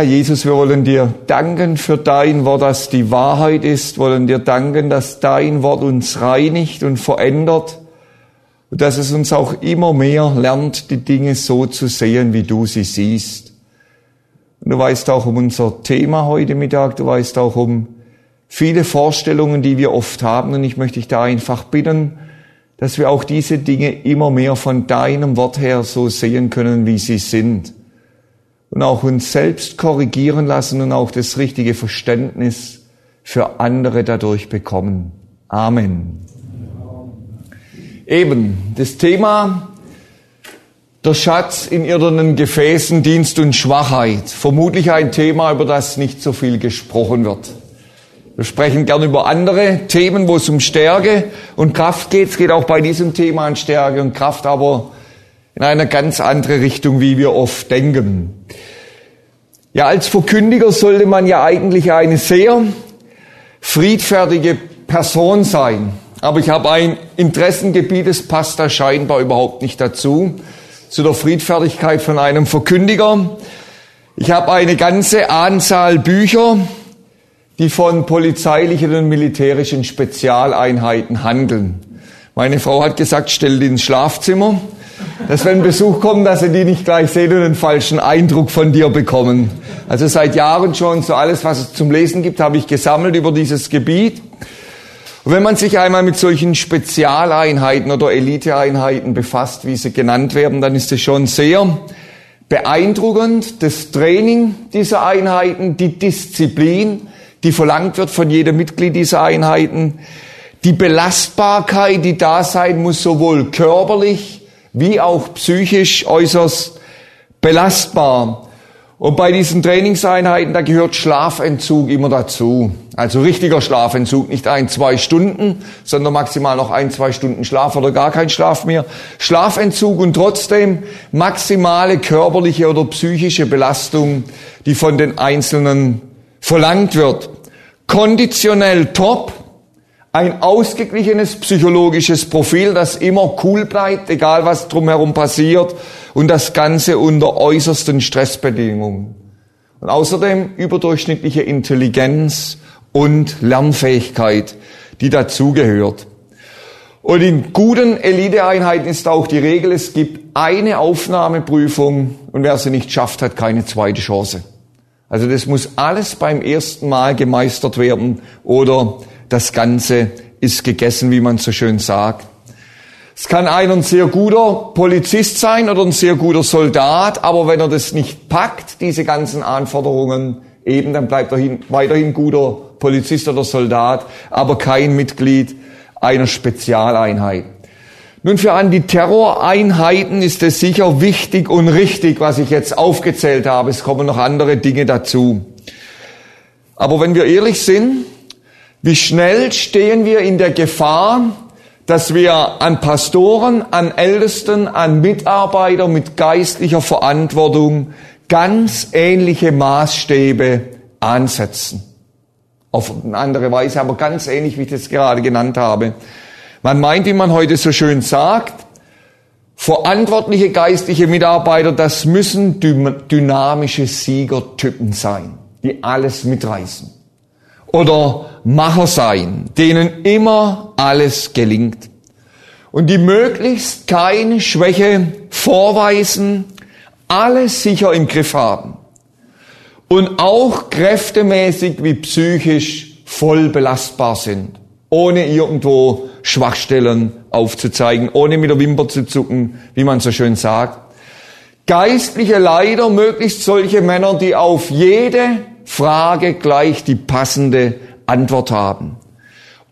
Herr Jesus, wir wollen dir danken für dein Wort, das die Wahrheit ist, wollen dir danken, dass dein Wort uns reinigt und verändert. Und dass es uns auch immer mehr lernt, die Dinge so zu sehen, wie du sie siehst. Und du weißt auch um unser Thema heute Mittag, du weißt auch um viele Vorstellungen, die wir oft haben. Und ich möchte dich da einfach bitten, dass wir auch diese Dinge immer mehr von deinem Wort her so sehen können, wie sie sind und auch uns selbst korrigieren lassen und auch das richtige Verständnis für andere dadurch bekommen. Amen. Eben, das Thema der Schatz in irdenen Gefäßen, Dienst und Schwachheit. Vermutlich ein Thema, über das nicht so viel gesprochen wird. Wir sprechen gern über andere Themen, wo es um Stärke und Kraft geht. Es geht auch bei diesem Thema an Stärke und Kraft, aber in eine ganz andere Richtung, wie wir oft denken. Ja, als Verkündiger sollte man ja eigentlich eine sehr friedfertige Person sein. Aber ich habe ein Interessengebiet, das passt da scheinbar überhaupt nicht dazu, zu der Friedfertigkeit von einem Verkündiger. Ich habe eine ganze Anzahl Bücher, die von polizeilichen und militärischen Spezialeinheiten handeln. Meine Frau hat gesagt, stell die ins Schlafzimmer dass wenn Besuch kommt, dass sie die nicht gleich sehen und einen falschen Eindruck von dir bekommen. Also seit Jahren schon so alles, was es zum Lesen gibt, habe ich gesammelt über dieses Gebiet. Und wenn man sich einmal mit solchen Spezialeinheiten oder Eliteeinheiten befasst, wie sie genannt werden, dann ist es schon sehr beeindruckend, das Training dieser Einheiten, die Disziplin, die verlangt wird von jedem Mitglied dieser Einheiten, die Belastbarkeit, die da sein muss, sowohl körperlich wie auch psychisch äußerst belastbar. Und bei diesen Trainingseinheiten, da gehört Schlafentzug immer dazu. Also richtiger Schlafentzug, nicht ein, zwei Stunden, sondern maximal noch ein, zwei Stunden Schlaf oder gar kein Schlaf mehr. Schlafentzug und trotzdem maximale körperliche oder psychische Belastung, die von den Einzelnen verlangt wird. Konditionell top, ein ausgeglichenes psychologisches Profil, das immer cool bleibt, egal was drumherum passiert und das Ganze unter äußersten Stressbedingungen. Und außerdem überdurchschnittliche Intelligenz und Lernfähigkeit, die dazugehört. Und in guten Eliteeinheiten ist auch die Regel, es gibt eine Aufnahmeprüfung und wer sie nicht schafft, hat keine zweite Chance. Also das muss alles beim ersten Mal gemeistert werden oder das Ganze ist gegessen, wie man so schön sagt. Es kann einer ein sehr guter Polizist sein oder ein sehr guter Soldat, aber wenn er das nicht packt, diese ganzen Anforderungen, eben, dann bleibt er hin, weiterhin guter Polizist oder Soldat, aber kein Mitglied einer Spezialeinheit. Nun, für Antiterroreinheiten ist es sicher wichtig und richtig, was ich jetzt aufgezählt habe. Es kommen noch andere Dinge dazu. Aber wenn wir ehrlich sind, wie schnell stehen wir in der Gefahr, dass wir an Pastoren, an Ältesten, an Mitarbeiter mit geistlicher Verantwortung ganz ähnliche Maßstäbe ansetzen. Auf eine andere Weise, aber ganz ähnlich, wie ich das gerade genannt habe. Man meint, wie man heute so schön sagt, verantwortliche geistliche Mitarbeiter, das müssen dynamische Siegertypen sein, die alles mitreißen oder Macher sein, denen immer alles gelingt und die möglichst keine Schwäche vorweisen, alles sicher im Griff haben und auch kräftemäßig wie psychisch voll belastbar sind, ohne irgendwo Schwachstellen aufzuzeigen, ohne mit der Wimper zu zucken, wie man so schön sagt. Geistliche Leider, möglichst solche Männer, die auf jede Frage gleich die passende Antwort haben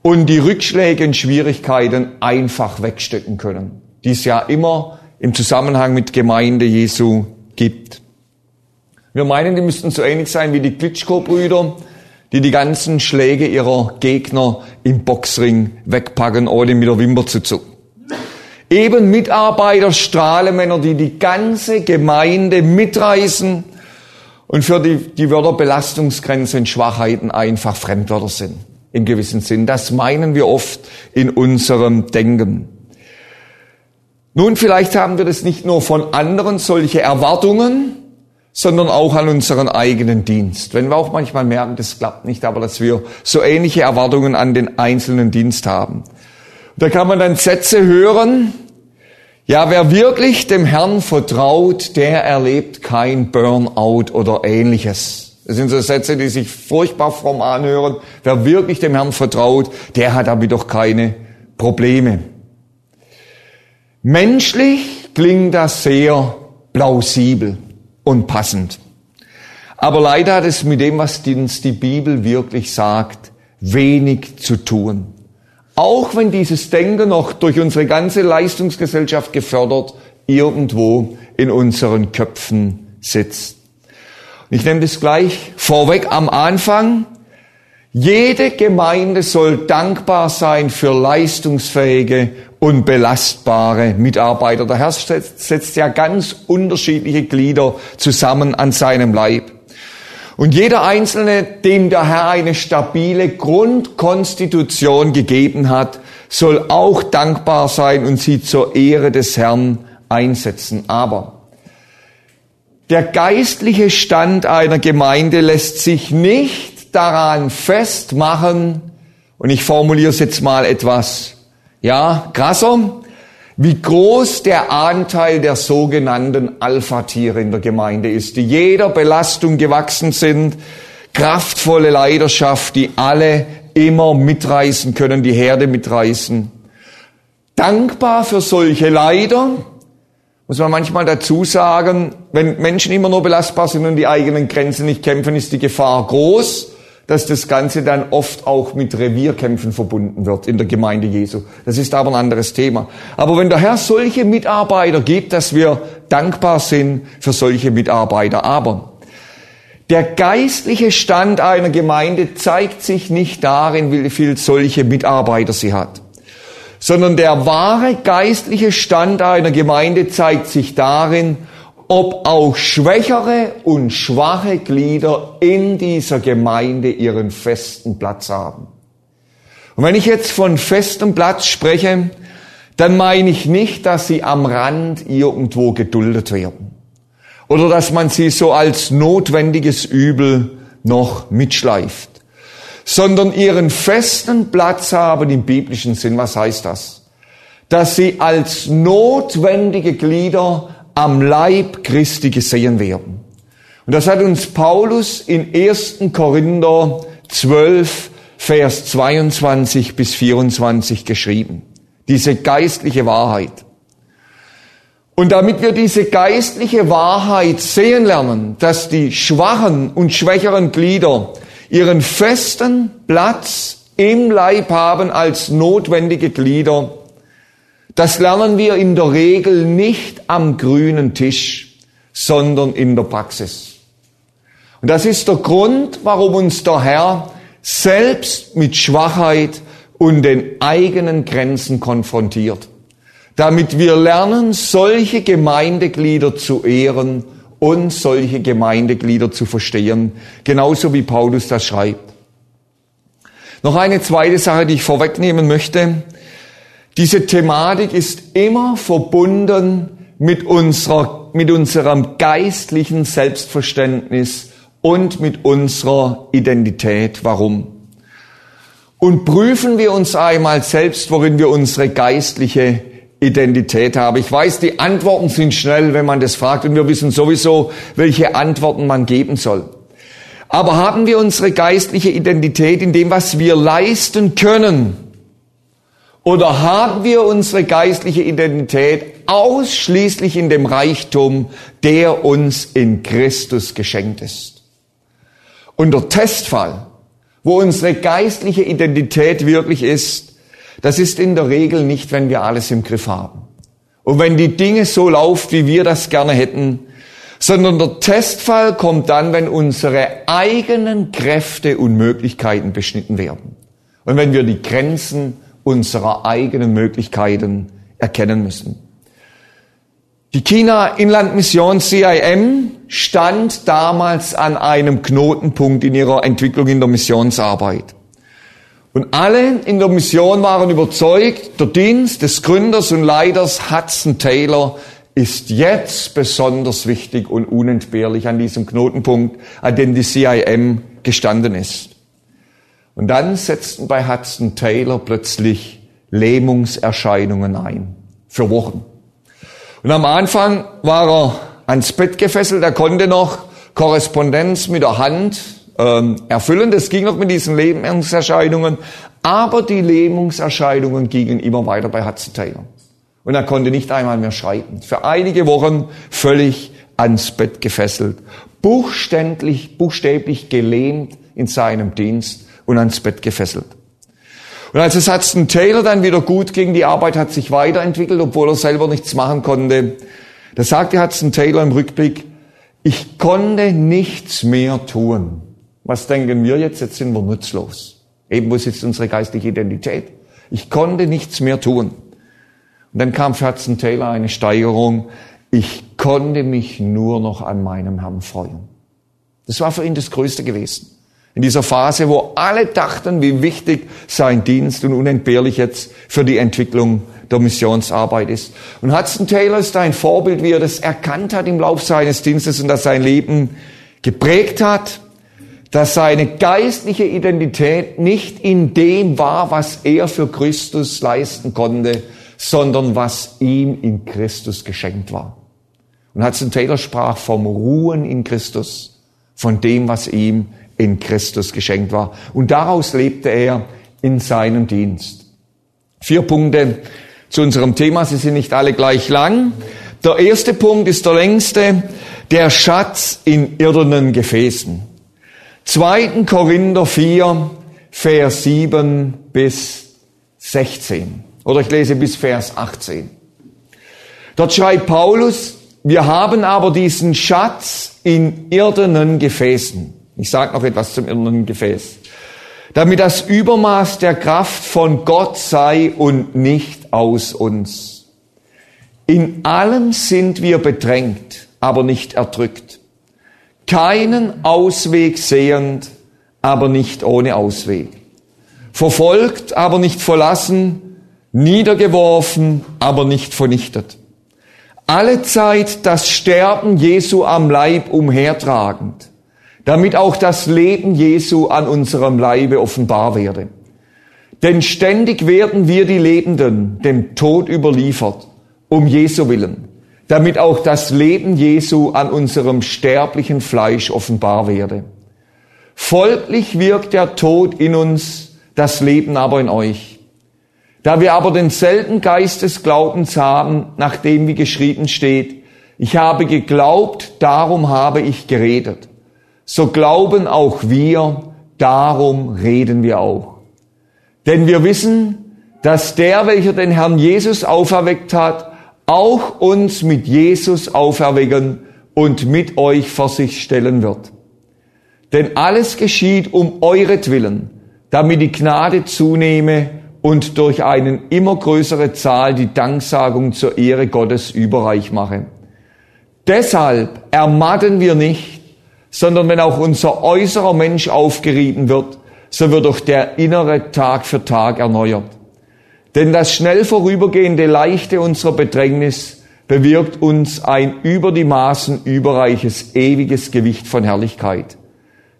und die Rückschläge und Schwierigkeiten einfach wegstecken können, die es ja immer im Zusammenhang mit Gemeinde Jesu gibt. Wir meinen, die müssten so ähnlich sein wie die Klitschko-Brüder, die die ganzen Schläge ihrer Gegner im Boxring wegpacken, ohne mit der Wimper zu zucken. Eben Mitarbeiter, Strahlemänner, die die ganze Gemeinde mitreißen und für die, die Wörter Belastungsgrenzen, Schwachheiten einfach Fremdwörter sind. Im gewissen Sinn. Das meinen wir oft in unserem Denken. Nun, vielleicht haben wir das nicht nur von anderen solche Erwartungen, sondern auch an unseren eigenen Dienst. Wenn wir auch manchmal merken, das klappt nicht, aber dass wir so ähnliche Erwartungen an den einzelnen Dienst haben. Da kann man dann Sätze hören, ja, wer wirklich dem Herrn vertraut, der erlebt kein Burnout oder ähnliches. Das sind so Sätze, die sich furchtbar fromm anhören. Wer wirklich dem Herrn vertraut, der hat damit doch keine Probleme. Menschlich klingt das sehr plausibel und passend. Aber leider hat es mit dem, was uns die Bibel wirklich sagt, wenig zu tun. Auch wenn dieses Denken noch durch unsere ganze Leistungsgesellschaft gefördert irgendwo in unseren Köpfen sitzt. Und ich nehme das gleich vorweg am Anfang. Jede Gemeinde soll dankbar sein für leistungsfähige und belastbare Mitarbeiter. Der Herr setzt ja ganz unterschiedliche Glieder zusammen an seinem Leib. Und jeder Einzelne, dem der Herr eine stabile Grundkonstitution gegeben hat, soll auch dankbar sein und sie zur Ehre des Herrn einsetzen. Aber der geistliche Stand einer Gemeinde lässt sich nicht daran festmachen, und ich formuliere es jetzt mal etwas, ja, krasser, wie groß der Anteil der sogenannten Alpha-Tiere in der Gemeinde ist, die jeder Belastung gewachsen sind, kraftvolle Leidenschaft, die alle immer mitreißen können, die Herde mitreißen. Dankbar für solche Leider, muss man manchmal dazu sagen, wenn Menschen immer nur belastbar sind und die eigenen Grenzen nicht kämpfen, ist die Gefahr groß, dass das Ganze dann oft auch mit Revierkämpfen verbunden wird in der Gemeinde Jesu. Das ist aber ein anderes Thema. Aber wenn der Herr solche Mitarbeiter gibt, dass wir dankbar sind für solche Mitarbeiter. Aber der geistliche Stand einer Gemeinde zeigt sich nicht darin, wie viel solche Mitarbeiter sie hat, sondern der wahre geistliche Stand einer Gemeinde zeigt sich darin, ob auch schwächere und schwache Glieder in dieser Gemeinde ihren festen Platz haben. Und wenn ich jetzt von festem Platz spreche, dann meine ich nicht, dass sie am Rand irgendwo geduldet werden oder dass man sie so als notwendiges Übel noch mitschleift, sondern ihren festen Platz haben im biblischen Sinn. Was heißt das? Dass sie als notwendige Glieder am Leib Christi gesehen werden. Und das hat uns Paulus in 1. Korinther 12, Vers 22 bis 24 geschrieben. Diese geistliche Wahrheit. Und damit wir diese geistliche Wahrheit sehen lernen, dass die schwachen und schwächeren Glieder ihren festen Platz im Leib haben als notwendige Glieder, das lernen wir in der Regel nicht am grünen Tisch, sondern in der Praxis. Und das ist der Grund, warum uns der Herr selbst mit Schwachheit und den eigenen Grenzen konfrontiert, damit wir lernen, solche Gemeindeglieder zu ehren und solche Gemeindeglieder zu verstehen, genauso wie Paulus das schreibt. Noch eine zweite Sache, die ich vorwegnehmen möchte. Diese Thematik ist immer verbunden mit unserer, mit unserem geistlichen Selbstverständnis und mit unserer Identität. Warum? Und prüfen wir uns einmal selbst, worin wir unsere geistliche Identität haben. Ich weiß, die Antworten sind schnell, wenn man das fragt, und wir wissen sowieso, welche Antworten man geben soll. Aber haben wir unsere geistliche Identität in dem, was wir leisten können? Oder haben wir unsere geistliche Identität ausschließlich in dem Reichtum, der uns in Christus geschenkt ist? Und der Testfall, wo unsere geistliche Identität wirklich ist, das ist in der Regel nicht, wenn wir alles im Griff haben. Und wenn die Dinge so laufen, wie wir das gerne hätten, sondern der Testfall kommt dann, wenn unsere eigenen Kräfte und Möglichkeiten beschnitten werden. Und wenn wir die Grenzen unserer eigenen Möglichkeiten erkennen müssen. Die China Inlandmission CIM stand damals an einem Knotenpunkt in ihrer Entwicklung in der Missionsarbeit. Und alle in der Mission waren überzeugt, der Dienst des Gründers und Leiters Hudson Taylor ist jetzt besonders wichtig und unentbehrlich an diesem Knotenpunkt, an dem die CIM gestanden ist. Und dann setzten bei Hudson Taylor plötzlich Lähmungserscheinungen ein. Für Wochen. Und am Anfang war er ans Bett gefesselt, er konnte noch Korrespondenz mit der Hand ähm, erfüllen. Das ging noch mit diesen Lähmungserscheinungen. Aber die Lähmungserscheinungen gingen immer weiter bei Hudson Taylor. Und er konnte nicht einmal mehr schreiben. Für einige Wochen völlig ans Bett gefesselt. Buchständlich, buchstäblich gelähmt in seinem Dienst und ans Bett gefesselt. Und als es Hudson Taylor dann wieder gut ging, die Arbeit hat sich weiterentwickelt, obwohl er selber nichts machen konnte, da sagte Hudson Taylor im Rückblick, ich konnte nichts mehr tun. Was denken wir jetzt? Jetzt sind wir nutzlos. Eben, wo sitzt unsere geistliche Identität? Ich konnte nichts mehr tun. Und dann kam für Hudson Taylor eine Steigerung. Ich konnte mich nur noch an meinem Herrn freuen. Das war für ihn das Größte gewesen. In dieser Phase, wo alle dachten, wie wichtig sein Dienst und unentbehrlich jetzt für die Entwicklung der Missionsarbeit ist. Und Hudson Taylor ist ein Vorbild, wie er das erkannt hat im Lauf seines Dienstes und das sein Leben geprägt hat, dass seine geistliche Identität nicht in dem war, was er für Christus leisten konnte, sondern was ihm in Christus geschenkt war. Und Hudson Taylor sprach vom Ruhen in Christus, von dem, was ihm in Christus geschenkt war. Und daraus lebte er in seinem Dienst. Vier Punkte zu unserem Thema, sie sind nicht alle gleich lang. Der erste Punkt ist der längste, der Schatz in irdenen Gefäßen. 2. Korinther 4, Vers 7 bis 16. Oder ich lese bis Vers 18. Dort schreibt Paulus, wir haben aber diesen Schatz in irdenen Gefäßen. Ich sage noch etwas zum irdenen Gefäß. Damit das Übermaß der Kraft von Gott sei und nicht aus uns. In allem sind wir bedrängt, aber nicht erdrückt. Keinen Ausweg sehend, aber nicht ohne Ausweg. Verfolgt, aber nicht verlassen, niedergeworfen, aber nicht vernichtet. Alle Zeit das Sterben Jesu am Leib umhertragend, damit auch das Leben Jesu an unserem Leibe offenbar werde. Denn ständig werden wir die Lebenden dem Tod überliefert, um Jesu willen, damit auch das Leben Jesu an unserem sterblichen Fleisch offenbar werde. Folglich wirkt der Tod in uns, das Leben aber in euch. Da wir aber denselben Geist des Glaubens haben, nach dem wie geschrieben steht, ich habe geglaubt, darum habe ich geredet. So glauben auch wir, darum reden wir auch. Denn wir wissen, dass der, welcher den Herrn Jesus auferweckt hat, auch uns mit Jesus auferwecken und mit euch vor sich stellen wird. Denn alles geschieht um euretwillen, damit die Gnade zunehme und durch eine immer größere Zahl die Danksagung zur Ehre Gottes überreich mache. Deshalb ermatten wir nicht, sondern wenn auch unser äußerer Mensch aufgerieben wird, so wird auch der innere Tag für Tag erneuert. Denn das schnell vorübergehende Leichte unserer Bedrängnis bewirkt uns ein über die Maßen überreiches, ewiges Gewicht von Herrlichkeit.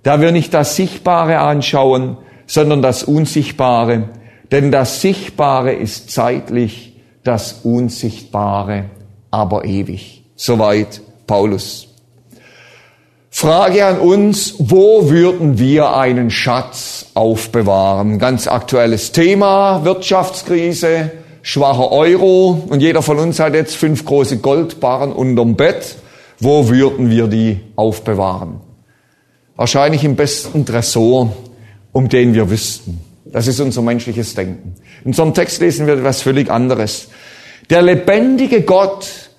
Da wir nicht das Sichtbare anschauen, sondern das Unsichtbare, denn das Sichtbare ist zeitlich, das Unsichtbare aber ewig. Soweit Paulus. Frage an uns, wo würden wir einen Schatz aufbewahren? Ganz aktuelles Thema, Wirtschaftskrise, schwacher Euro und jeder von uns hat jetzt fünf große Goldbarren unterm Bett. Wo würden wir die aufbewahren? Wahrscheinlich im besten Tresor, um den wir wüssten. Das ist unser menschliches Denken. In unserem Text lesen wir etwas völlig anderes. Der lebendige Gott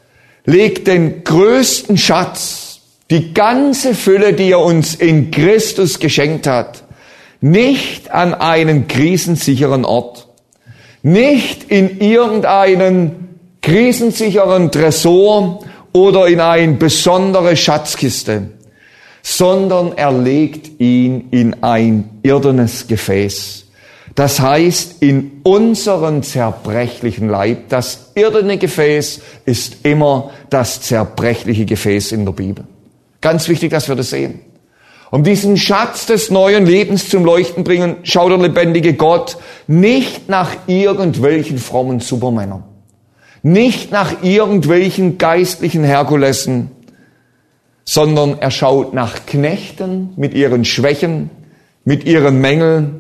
legt den größten Schatz die ganze Fülle, die er uns in Christus geschenkt hat, nicht an einen krisensicheren Ort, nicht in irgendeinen krisensicheren Tresor oder in eine besondere Schatzkiste, sondern er legt ihn in ein irdenes Gefäß. Das heißt, in unseren zerbrechlichen Leib, das irdene Gefäß ist immer das zerbrechliche Gefäß in der Bibel. Ganz wichtig, dass wir das sehen. Um diesen Schatz des neuen Lebens zum Leuchten bringen, schaut der lebendige Gott nicht nach irgendwelchen frommen Supermännern, nicht nach irgendwelchen geistlichen Herkulessen, sondern er schaut nach Knechten mit ihren Schwächen, mit ihren Mängeln,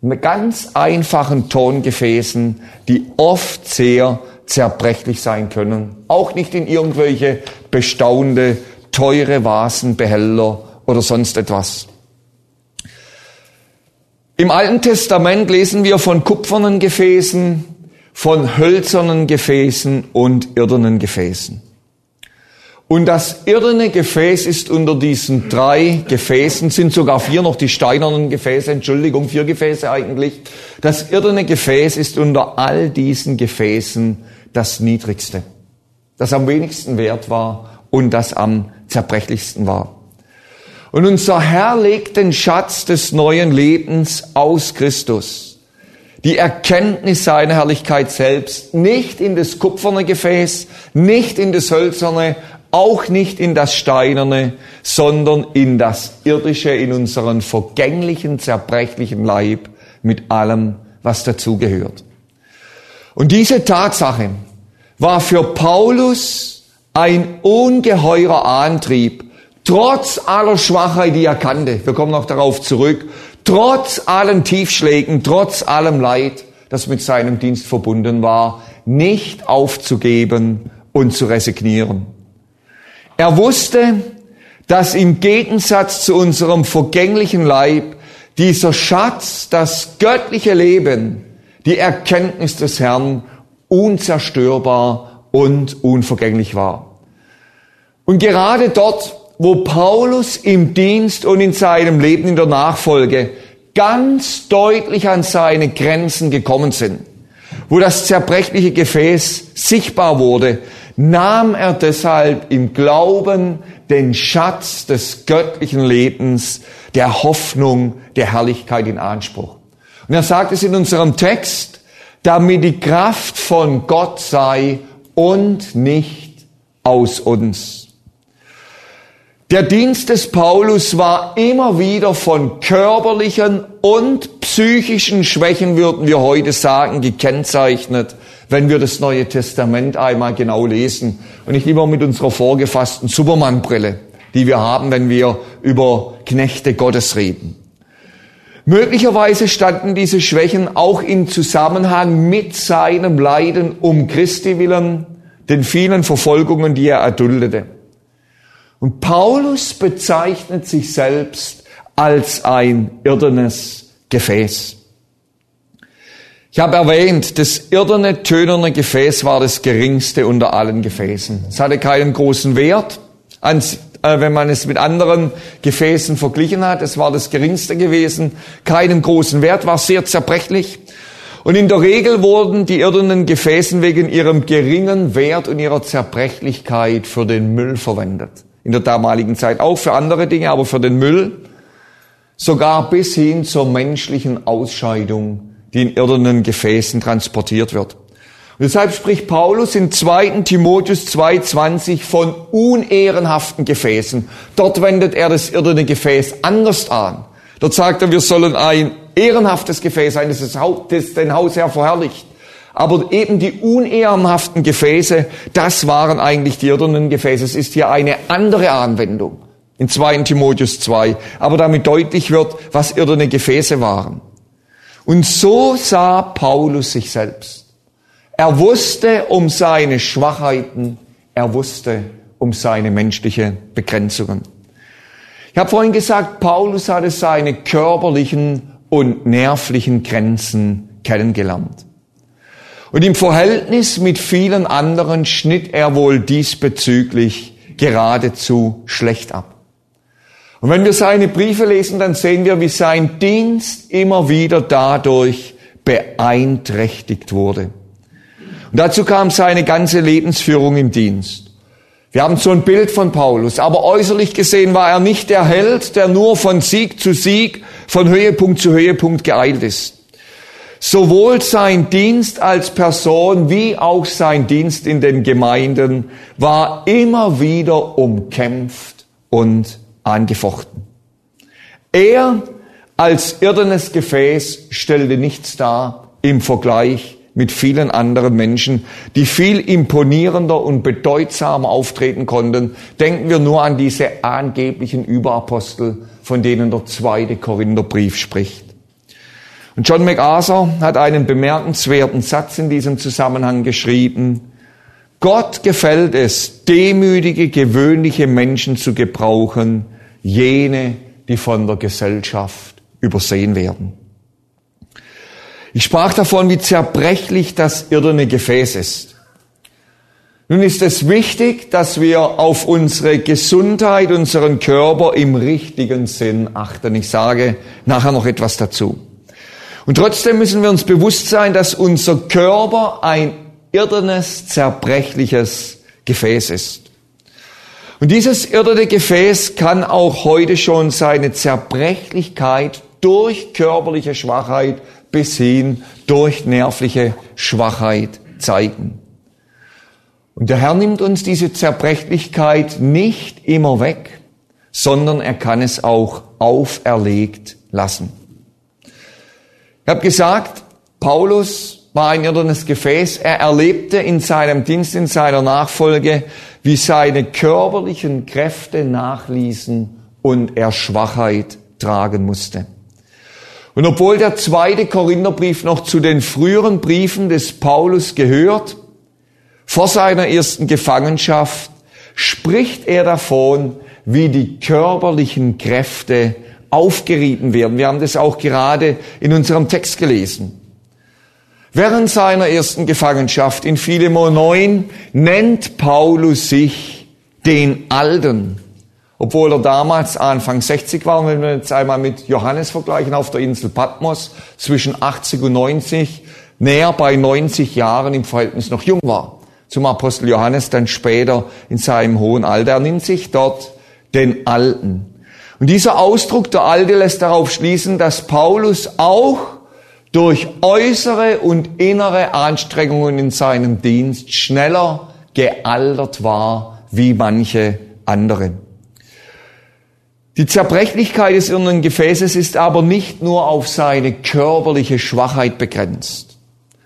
mit ganz einfachen Tongefäßen, die oft sehr zerbrechlich sein können. Auch nicht in irgendwelche bestaunende, teure Vasen, Behälter oder sonst etwas. Im Alten Testament lesen wir von kupfernen Gefäßen, von hölzernen Gefäßen und irdenen Gefäßen. Und das irdene Gefäß ist unter diesen drei Gefäßen, sind sogar vier noch die steinernen Gefäße, Entschuldigung, vier Gefäße eigentlich. Das irdene Gefäß ist unter all diesen Gefäßen das niedrigste, das am wenigsten wert war und das am zerbrechlichsten war. Und unser Herr legt den Schatz des neuen Lebens aus Christus, die Erkenntnis seiner Herrlichkeit selbst, nicht in das kupferne Gefäß, nicht in das hölzerne, auch nicht in das steinerne, sondern in das irdische, in unseren vergänglichen, zerbrechlichen Leib mit allem, was dazugehört. Und diese Tatsache war für Paulus ein ungeheurer Antrieb, Trotz aller Schwachheit, die er kannte, wir kommen noch darauf zurück, trotz allen Tiefschlägen, trotz allem Leid, das mit seinem Dienst verbunden war, nicht aufzugeben und zu resignieren. Er wusste, dass im Gegensatz zu unserem vergänglichen Leib dieser Schatz, das göttliche Leben, die Erkenntnis des Herrn unzerstörbar und unvergänglich war. Und gerade dort, wo Paulus im Dienst und in seinem Leben in der Nachfolge ganz deutlich an seine Grenzen gekommen sind, wo das zerbrechliche Gefäß sichtbar wurde, nahm er deshalb im Glauben den Schatz des göttlichen Lebens, der Hoffnung, der Herrlichkeit in Anspruch. Und er sagt es in unserem Text, damit die Kraft von Gott sei und nicht aus uns. Der Dienst des Paulus war immer wieder von körperlichen und psychischen Schwächen, würden wir heute sagen, gekennzeichnet, wenn wir das Neue Testament einmal genau lesen und nicht immer mit unserer vorgefassten Superman-Brille, die wir haben, wenn wir über Knechte Gottes reden. Möglicherweise standen diese Schwächen auch in Zusammenhang mit seinem Leiden um Christi willen, den vielen Verfolgungen, die er erduldete. Und Paulus bezeichnet sich selbst als ein irdenes Gefäß. Ich habe erwähnt, das irdene, tönerne Gefäß war das geringste unter allen Gefäßen. Es hatte keinen großen Wert, wenn man es mit anderen Gefäßen verglichen hat. Es war das geringste gewesen, keinen großen Wert, war sehr zerbrechlich. Und in der Regel wurden die irdenen Gefäßen wegen ihrem geringen Wert und ihrer Zerbrechlichkeit für den Müll verwendet in der damaligen Zeit, auch für andere Dinge, aber für den Müll, sogar bis hin zur menschlichen Ausscheidung, die in irdenen Gefäßen transportiert wird. Deshalb spricht Paulus in 2. Timotheus 2.20 von unehrenhaften Gefäßen. Dort wendet er das irdene Gefäß anders an. Dort sagt er, wir sollen ein ehrenhaftes Gefäß sein, das, das den Hausherr verherrlicht. Aber eben die unehrenhaften Gefäße, das waren eigentlich die irdenen Gefäße. Es ist hier eine andere Anwendung in 2 Timotheus 2, aber damit deutlich wird, was irdene Gefäße waren. Und so sah Paulus sich selbst. Er wusste um seine Schwachheiten, er wusste um seine menschliche Begrenzungen. Ich habe vorhin gesagt, Paulus hatte seine körperlichen und nervlichen Grenzen kennengelernt. Und im Verhältnis mit vielen anderen schnitt er wohl diesbezüglich geradezu schlecht ab. Und wenn wir seine Briefe lesen, dann sehen wir, wie sein Dienst immer wieder dadurch beeinträchtigt wurde. Und dazu kam seine ganze Lebensführung im Dienst. Wir haben so ein Bild von Paulus, aber äußerlich gesehen war er nicht der Held, der nur von Sieg zu Sieg, von Höhepunkt zu Höhepunkt geeilt ist. Sowohl sein Dienst als Person wie auch sein Dienst in den Gemeinden war immer wieder umkämpft und angefochten. Er als irdenes Gefäß stellte nichts dar im Vergleich mit vielen anderen Menschen, die viel imponierender und bedeutsamer auftreten konnten. Denken wir nur an diese angeblichen Überapostel, von denen der zweite Korintherbrief spricht. Und John MacArthur hat einen bemerkenswerten Satz in diesem Zusammenhang geschrieben. Gott gefällt es, demütige, gewöhnliche Menschen zu gebrauchen, jene, die von der Gesellschaft übersehen werden. Ich sprach davon, wie zerbrechlich das irdene Gefäß ist. Nun ist es wichtig, dass wir auf unsere Gesundheit, unseren Körper im richtigen Sinn achten. Ich sage nachher noch etwas dazu. Und trotzdem müssen wir uns bewusst sein, dass unser Körper ein irdenes, zerbrechliches Gefäß ist. Und dieses irdene Gefäß kann auch heute schon seine Zerbrechlichkeit durch körperliche Schwachheit bis hin durch nervliche Schwachheit zeigen. Und der Herr nimmt uns diese Zerbrechlichkeit nicht immer weg, sondern er kann es auch auferlegt lassen. Ich habe gesagt, Paulus war ein irdenes Gefäß. Er erlebte in seinem Dienst, in seiner Nachfolge, wie seine körperlichen Kräfte nachließen und er Schwachheit tragen musste. Und obwohl der zweite Korintherbrief noch zu den früheren Briefen des Paulus gehört, vor seiner ersten Gefangenschaft, spricht er davon, wie die körperlichen Kräfte aufgerieben werden. Wir haben das auch gerade in unserem Text gelesen. Während seiner ersten Gefangenschaft in Philemon 9 nennt Paulus sich den Alten, obwohl er damals Anfang 60 war. Wenn wir jetzt einmal mit Johannes vergleichen auf der Insel Patmos, zwischen 80 und 90, näher bei 90 Jahren im Verhältnis noch jung war. Zum Apostel Johannes dann später in seinem hohen Alter. Er nennt sich dort den Alten. Und dieser Ausdruck der Alte lässt darauf schließen, dass Paulus auch durch äußere und innere Anstrengungen in seinem Dienst schneller gealtert war wie manche andere. Die Zerbrechlichkeit des irrenden Gefäßes ist aber nicht nur auf seine körperliche Schwachheit begrenzt,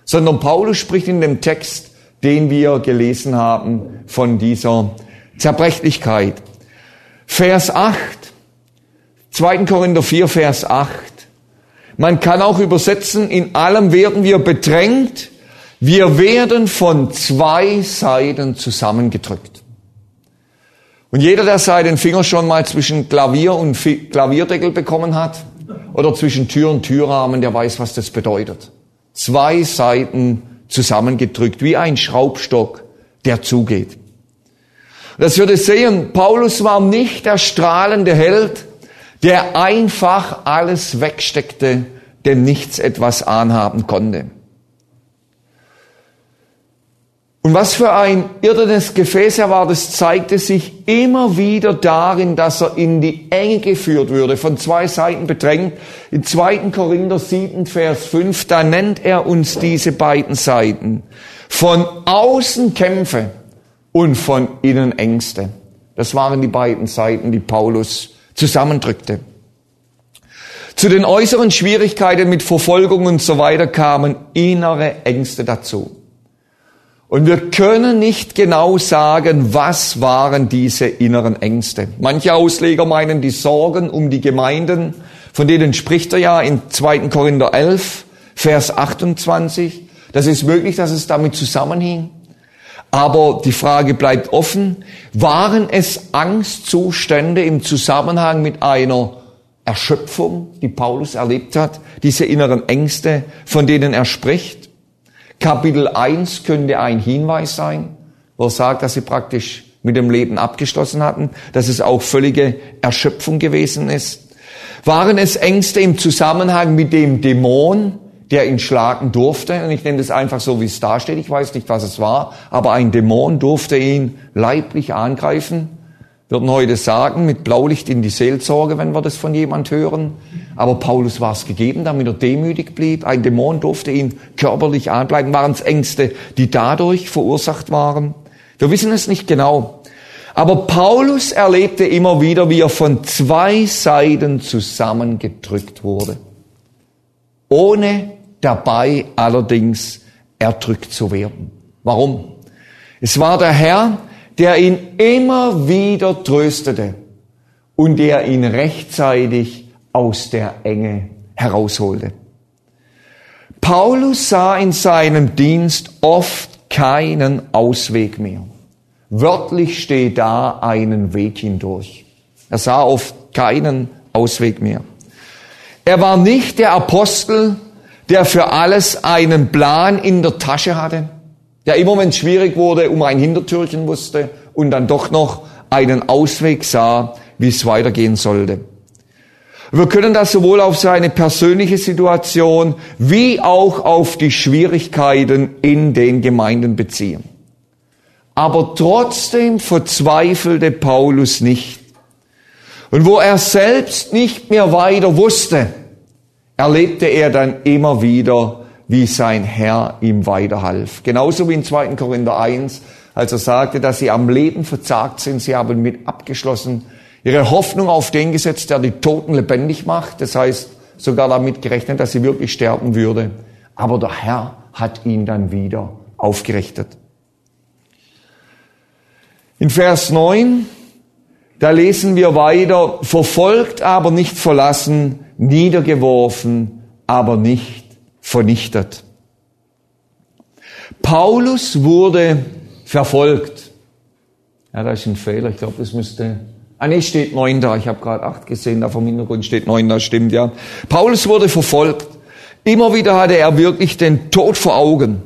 sondern Paulus spricht in dem Text, den wir gelesen haben, von dieser Zerbrechlichkeit. Vers 8 2. Korinther 4, Vers 8. Man kann auch übersetzen, in allem werden wir bedrängt, wir werden von zwei Seiten zusammengedrückt. Und jeder, der seinen Finger schon mal zwischen Klavier und Klavierdeckel bekommen hat oder zwischen Tür und Türrahmen, der weiß, was das bedeutet. Zwei Seiten zusammengedrückt, wie ein Schraubstock, der zugeht. Das würde sehen, Paulus war nicht der strahlende Held, der einfach alles wegsteckte, dem nichts etwas anhaben konnte. Und was für ein irdenes Gefäß er war, das zeigte sich immer wieder darin, dass er in die Enge geführt würde, von zwei Seiten bedrängt. In 2. Korinther 7, Vers 5, da nennt er uns diese beiden Seiten. Von außen Kämpfe und von innen Ängste. Das waren die beiden Seiten, die Paulus zusammendrückte. Zu den äußeren Schwierigkeiten mit Verfolgung und so weiter kamen innere Ängste dazu. Und wir können nicht genau sagen, was waren diese inneren Ängste. Manche Ausleger meinen die Sorgen um die Gemeinden, von denen spricht er ja in 2. Korinther 11, Vers 28. Das ist möglich, dass es damit zusammenhing. Aber die Frage bleibt offen, waren es Angstzustände im Zusammenhang mit einer Erschöpfung, die Paulus erlebt hat, diese inneren Ängste, von denen er spricht? Kapitel 1 könnte ein Hinweis sein, wo er sagt, dass sie praktisch mit dem Leben abgeschlossen hatten, dass es auch völlige Erschöpfung gewesen ist? Waren es Ängste im Zusammenhang mit dem Dämon, der ihn schlagen durfte? Und ich nenne das einfach so, wie es da steht. Ich weiß nicht, was es war, aber ein Dämon durfte ihn leiblich angreifen würden heute sagen, mit Blaulicht in die Seelsorge, wenn wir das von jemand hören. Aber Paulus war es gegeben, damit er demütig blieb. Ein Dämon durfte ihn körperlich anbleiben. Waren es Ängste, die dadurch verursacht waren? Wir wissen es nicht genau. Aber Paulus erlebte immer wieder, wie er von zwei Seiten zusammengedrückt wurde. Ohne dabei allerdings erdrückt zu werden. Warum? Es war der Herr, der ihn immer wieder tröstete und der ihn rechtzeitig aus der Enge herausholte. Paulus sah in seinem Dienst oft keinen Ausweg mehr. Wörtlich steht da einen Weg hindurch. Er sah oft keinen Ausweg mehr. Er war nicht der Apostel, der für alles einen Plan in der Tasche hatte der immer, wenn es schwierig wurde, um ein Hintertürchen wusste und dann doch noch einen Ausweg sah, wie es weitergehen sollte. Wir können das sowohl auf seine persönliche Situation wie auch auf die Schwierigkeiten in den Gemeinden beziehen. Aber trotzdem verzweifelte Paulus nicht. Und wo er selbst nicht mehr weiter wusste, erlebte er dann immer wieder wie sein Herr ihm weiterhalf. Genauso wie in 2. Korinther 1, als er sagte, dass sie am Leben verzagt sind, sie haben mit abgeschlossen, ihre Hoffnung auf den gesetzt, der die Toten lebendig macht, das heißt sogar damit gerechnet, dass sie wirklich sterben würde. Aber der Herr hat ihn dann wieder aufgerichtet. In Vers 9, da lesen wir weiter, verfolgt aber nicht verlassen, niedergeworfen, aber nicht vernichtet. Paulus wurde verfolgt. Ja, da ist ein Fehler. Ich glaube, das müsste. Ah, nee, steht neun da. Ich habe gerade acht gesehen. Da vom Hintergrund steht neun da. Stimmt ja. Paulus wurde verfolgt. Immer wieder hatte er wirklich den Tod vor Augen.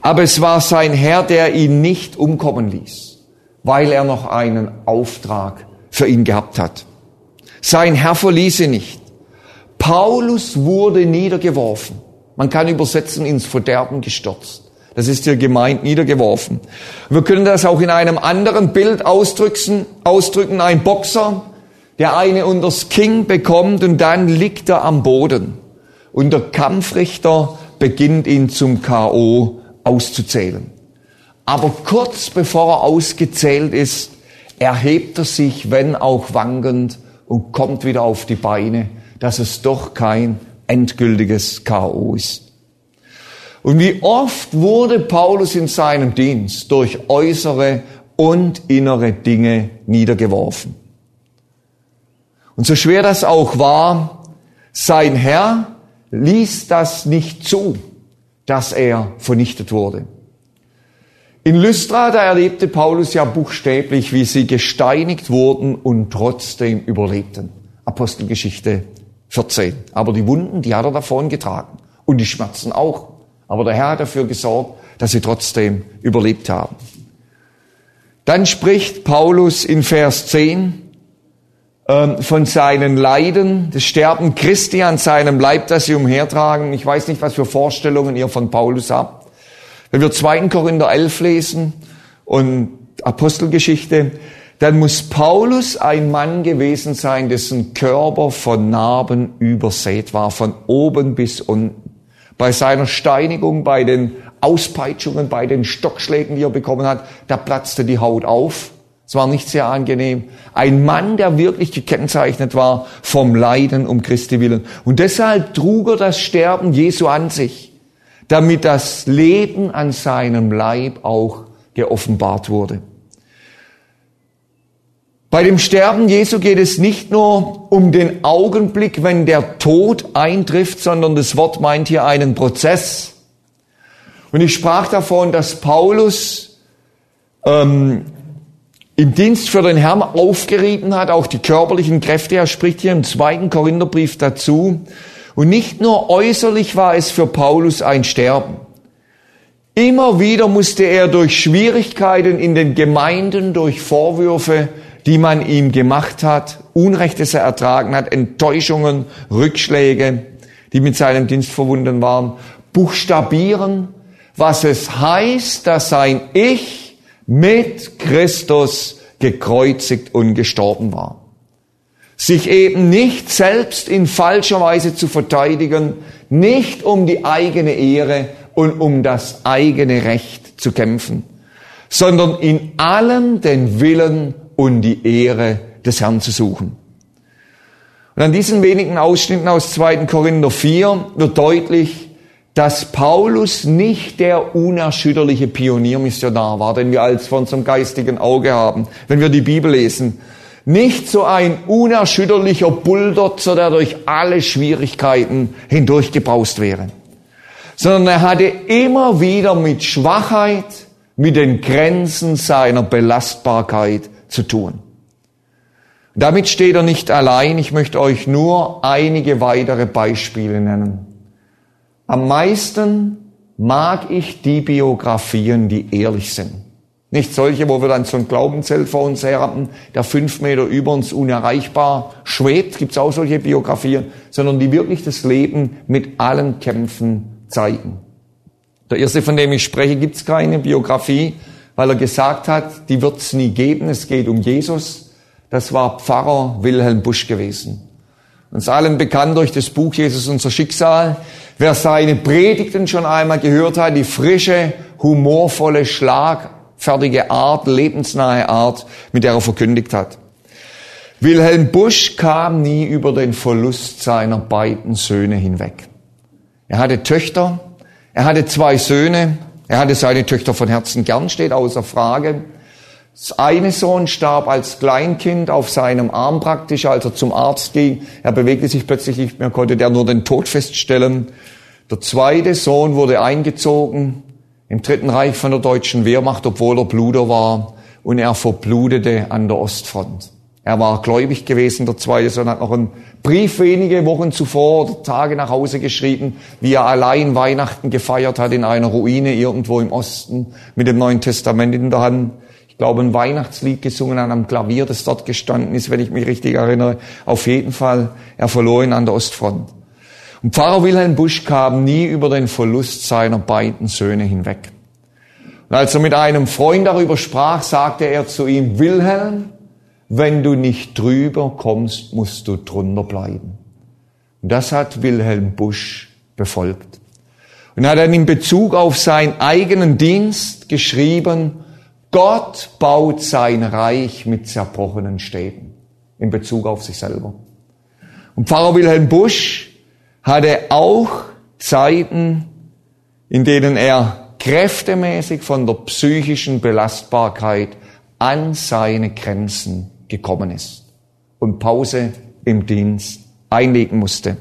Aber es war sein Herr, der ihn nicht umkommen ließ, weil er noch einen Auftrag für ihn gehabt hat. Sein Herr verließ ihn nicht. Paulus wurde niedergeworfen. Man kann übersetzen ins Verderben gestürzt. Das ist hier gemeint niedergeworfen. Wir können das auch in einem anderen Bild ausdrücken, ausdrücken. Ein Boxer, der eine unters King bekommt und dann liegt er am Boden. Und der Kampfrichter beginnt ihn zum K.O. auszuzählen. Aber kurz bevor er ausgezählt ist, erhebt er sich, wenn auch wankend, und kommt wieder auf die Beine, dass es doch kein endgültiges K.O. ist. Und wie oft wurde Paulus in seinem Dienst durch äußere und innere Dinge niedergeworfen. Und so schwer das auch war, sein Herr ließ das nicht zu, dass er vernichtet wurde. In Lystra, da erlebte Paulus ja buchstäblich, wie sie gesteinigt wurden und trotzdem überlebten. Apostelgeschichte 14. Aber die Wunden, die hat er davon getragen. Und die Schmerzen auch. Aber der Herr hat dafür gesorgt, dass sie trotzdem überlebt haben. Dann spricht Paulus in Vers 10 ähm, von seinen Leiden, das Sterben Christi an seinem Leib, das sie umhertragen. Ich weiß nicht, was für Vorstellungen ihr von Paulus habt. Wenn wir 2. Korinther 11 lesen und Apostelgeschichte, dann muss Paulus ein Mann gewesen sein, dessen Körper von Narben übersät war, von oben bis unten. Bei seiner Steinigung, bei den Auspeitschungen, bei den Stockschlägen, die er bekommen hat, da platzte die Haut auf. Es war nicht sehr angenehm. Ein Mann, der wirklich gekennzeichnet war vom Leiden um Christi willen. Und deshalb trug er das Sterben Jesu an sich, damit das Leben an seinem Leib auch geoffenbart wurde. Bei dem Sterben Jesu geht es nicht nur um den Augenblick, wenn der Tod eintrifft, sondern das Wort meint hier einen Prozess. Und ich sprach davon, dass Paulus ähm, im Dienst für den Herrn aufgerieben hat, auch die körperlichen Kräfte. Er spricht hier im zweiten Korintherbrief dazu. Und nicht nur äußerlich war es für Paulus ein Sterben. Immer wieder musste er durch Schwierigkeiten in den Gemeinden, durch Vorwürfe, die man ihm gemacht hat, Unrechtes er ertragen hat, Enttäuschungen, Rückschläge, die mit seinem Dienst verbunden waren, buchstabieren, was es heißt, dass sein Ich mit Christus gekreuzigt und gestorben war. Sich eben nicht selbst in falscher Weise zu verteidigen, nicht um die eigene Ehre und um das eigene Recht zu kämpfen, sondern in allem den Willen und die Ehre des Herrn zu suchen. Und an diesen wenigen Ausschnitten aus 2. Korinther 4 wird deutlich, dass Paulus nicht der unerschütterliche Pioniermissionar war, den wir als vor unserem geistigen Auge haben, wenn wir die Bibel lesen. Nicht so ein unerschütterlicher Bulldotzer, der durch alle Schwierigkeiten hindurchgebraust wäre, sondern er hatte immer wieder mit Schwachheit, mit den Grenzen seiner Belastbarkeit zu tun. Damit steht er nicht allein. Ich möchte euch nur einige weitere Beispiele nennen. Am meisten mag ich die Biografien, die ehrlich sind. Nicht solche, wo wir dann so ein Glaubenszelt vor uns her haben, der fünf Meter über uns unerreichbar schwebt, gibt's auch solche Biografien, sondern die wirklich das Leben mit allen Kämpfen zeigen. Der erste, von dem ich spreche, gibt's keine Biografie, weil er gesagt hat, die wird's nie geben, es geht um Jesus. Das war Pfarrer Wilhelm Busch gewesen. Uns allen bekannt durch das Buch Jesus unser Schicksal. Wer seine Predigten schon einmal gehört hat, die frische, humorvolle, schlagfertige Art, lebensnahe Art, mit der er verkündigt hat. Wilhelm Busch kam nie über den Verlust seiner beiden Söhne hinweg. Er hatte Töchter, er hatte zwei Söhne, er hatte seine Töchter von Herzen gern, steht außer Frage. Das eine Sohn starb als Kleinkind auf seinem Arm praktisch, als er zum Arzt ging. Er bewegte sich plötzlich nicht mehr, konnte der nur den Tod feststellen. Der zweite Sohn wurde eingezogen im Dritten Reich von der deutschen Wehrmacht, obwohl er Bluder war, und er verblutete an der Ostfront. Er war gläubig gewesen, der zweite Sohn hat noch einen Brief wenige Wochen zuvor oder Tage nach Hause geschrieben, wie er allein Weihnachten gefeiert hat in einer Ruine irgendwo im Osten mit dem Neuen Testament in der Hand ich glaube, ein Weihnachtslied gesungen an einem Klavier, das dort gestanden ist, wenn ich mich richtig erinnere. Auf jeden Fall, er verlor ihn an der Ostfront. Und Pfarrer Wilhelm Busch kam nie über den Verlust seiner beiden Söhne hinweg. Und als er mit einem Freund darüber sprach, sagte er zu ihm, Wilhelm, wenn du nicht drüber kommst, musst du drunter bleiben. Und das hat Wilhelm Busch befolgt. Und hat dann in Bezug auf seinen eigenen Dienst geschrieben, Gott baut sein Reich mit zerbrochenen Städten in Bezug auf sich selber. Und Pfarrer Wilhelm Busch hatte auch Zeiten, in denen er kräftemäßig von der psychischen Belastbarkeit an seine Grenzen gekommen ist und Pause im Dienst einlegen musste.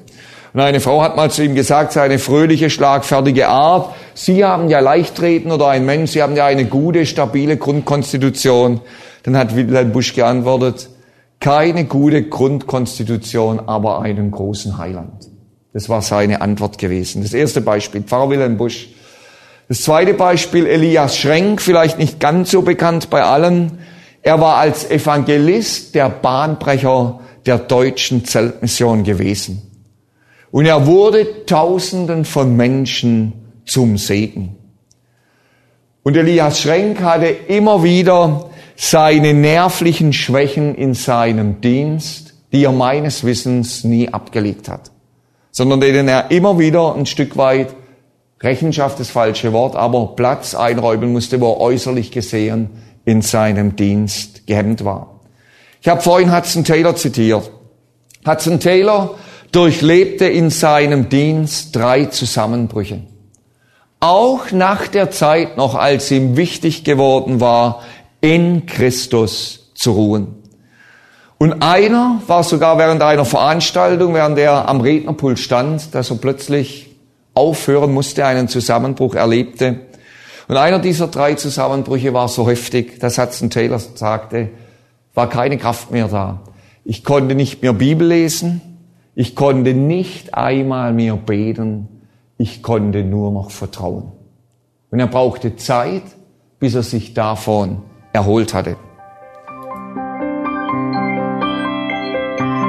Und eine Frau hat mal zu ihm gesagt, seine fröhliche, schlagfertige Art, Sie haben ja Leichtreden oder ein Mensch, Sie haben ja eine gute, stabile Grundkonstitution. Dann hat Wilhelm Busch geantwortet, keine gute Grundkonstitution, aber einen großen Heiland. Das war seine Antwort gewesen. Das erste Beispiel, Pfarrer Wilhelm Busch. Das zweite Beispiel, Elias Schrenk, vielleicht nicht ganz so bekannt bei allen. Er war als Evangelist der Bahnbrecher der deutschen Zeltmission gewesen. Und er wurde Tausenden von Menschen zum Segen. Und Elias Schrenk hatte immer wieder seine nervlichen Schwächen in seinem Dienst, die er meines Wissens nie abgelegt hat, sondern denen er immer wieder ein Stück weit Rechenschaft das falsche Wort, aber Platz einräumen musste, wo er äußerlich gesehen in seinem Dienst gehemmt war. Ich habe vorhin Hudson Taylor zitiert. Hudson Taylor durchlebte in seinem Dienst drei Zusammenbrüche. Auch nach der Zeit noch, als ihm wichtig geworden war, in Christus zu ruhen. Und einer war sogar während einer Veranstaltung, während er am Rednerpult stand, dass er plötzlich aufhören musste, einen Zusammenbruch erlebte. Und einer dieser drei Zusammenbrüche war so heftig, dass Hudson Taylor sagte, war keine Kraft mehr da. Ich konnte nicht mehr Bibel lesen, ich konnte nicht einmal mehr beten, ich konnte nur noch vertrauen. Und er brauchte Zeit, bis er sich davon erholt hatte.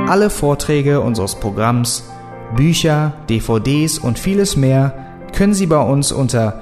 Alle Vorträge unseres Programms, Bücher, DVDs und vieles mehr können Sie bei uns unter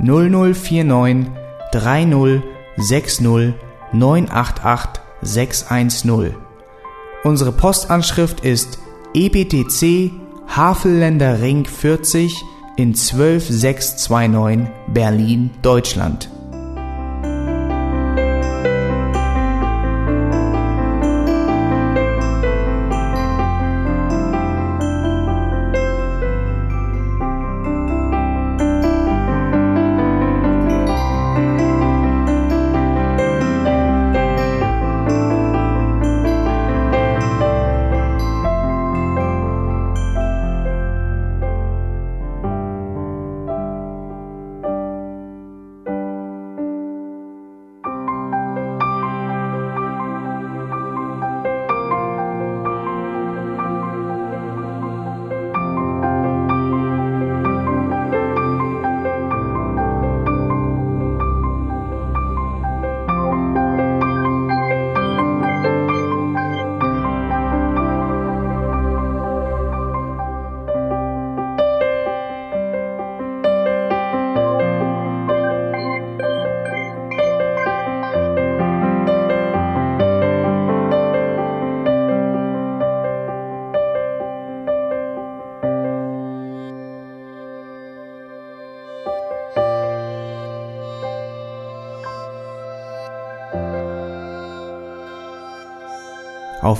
0049 30 60 988 610. Unsere Postanschrift ist EBTC Havelländer Ring 40 in 12629 Berlin, Deutschland.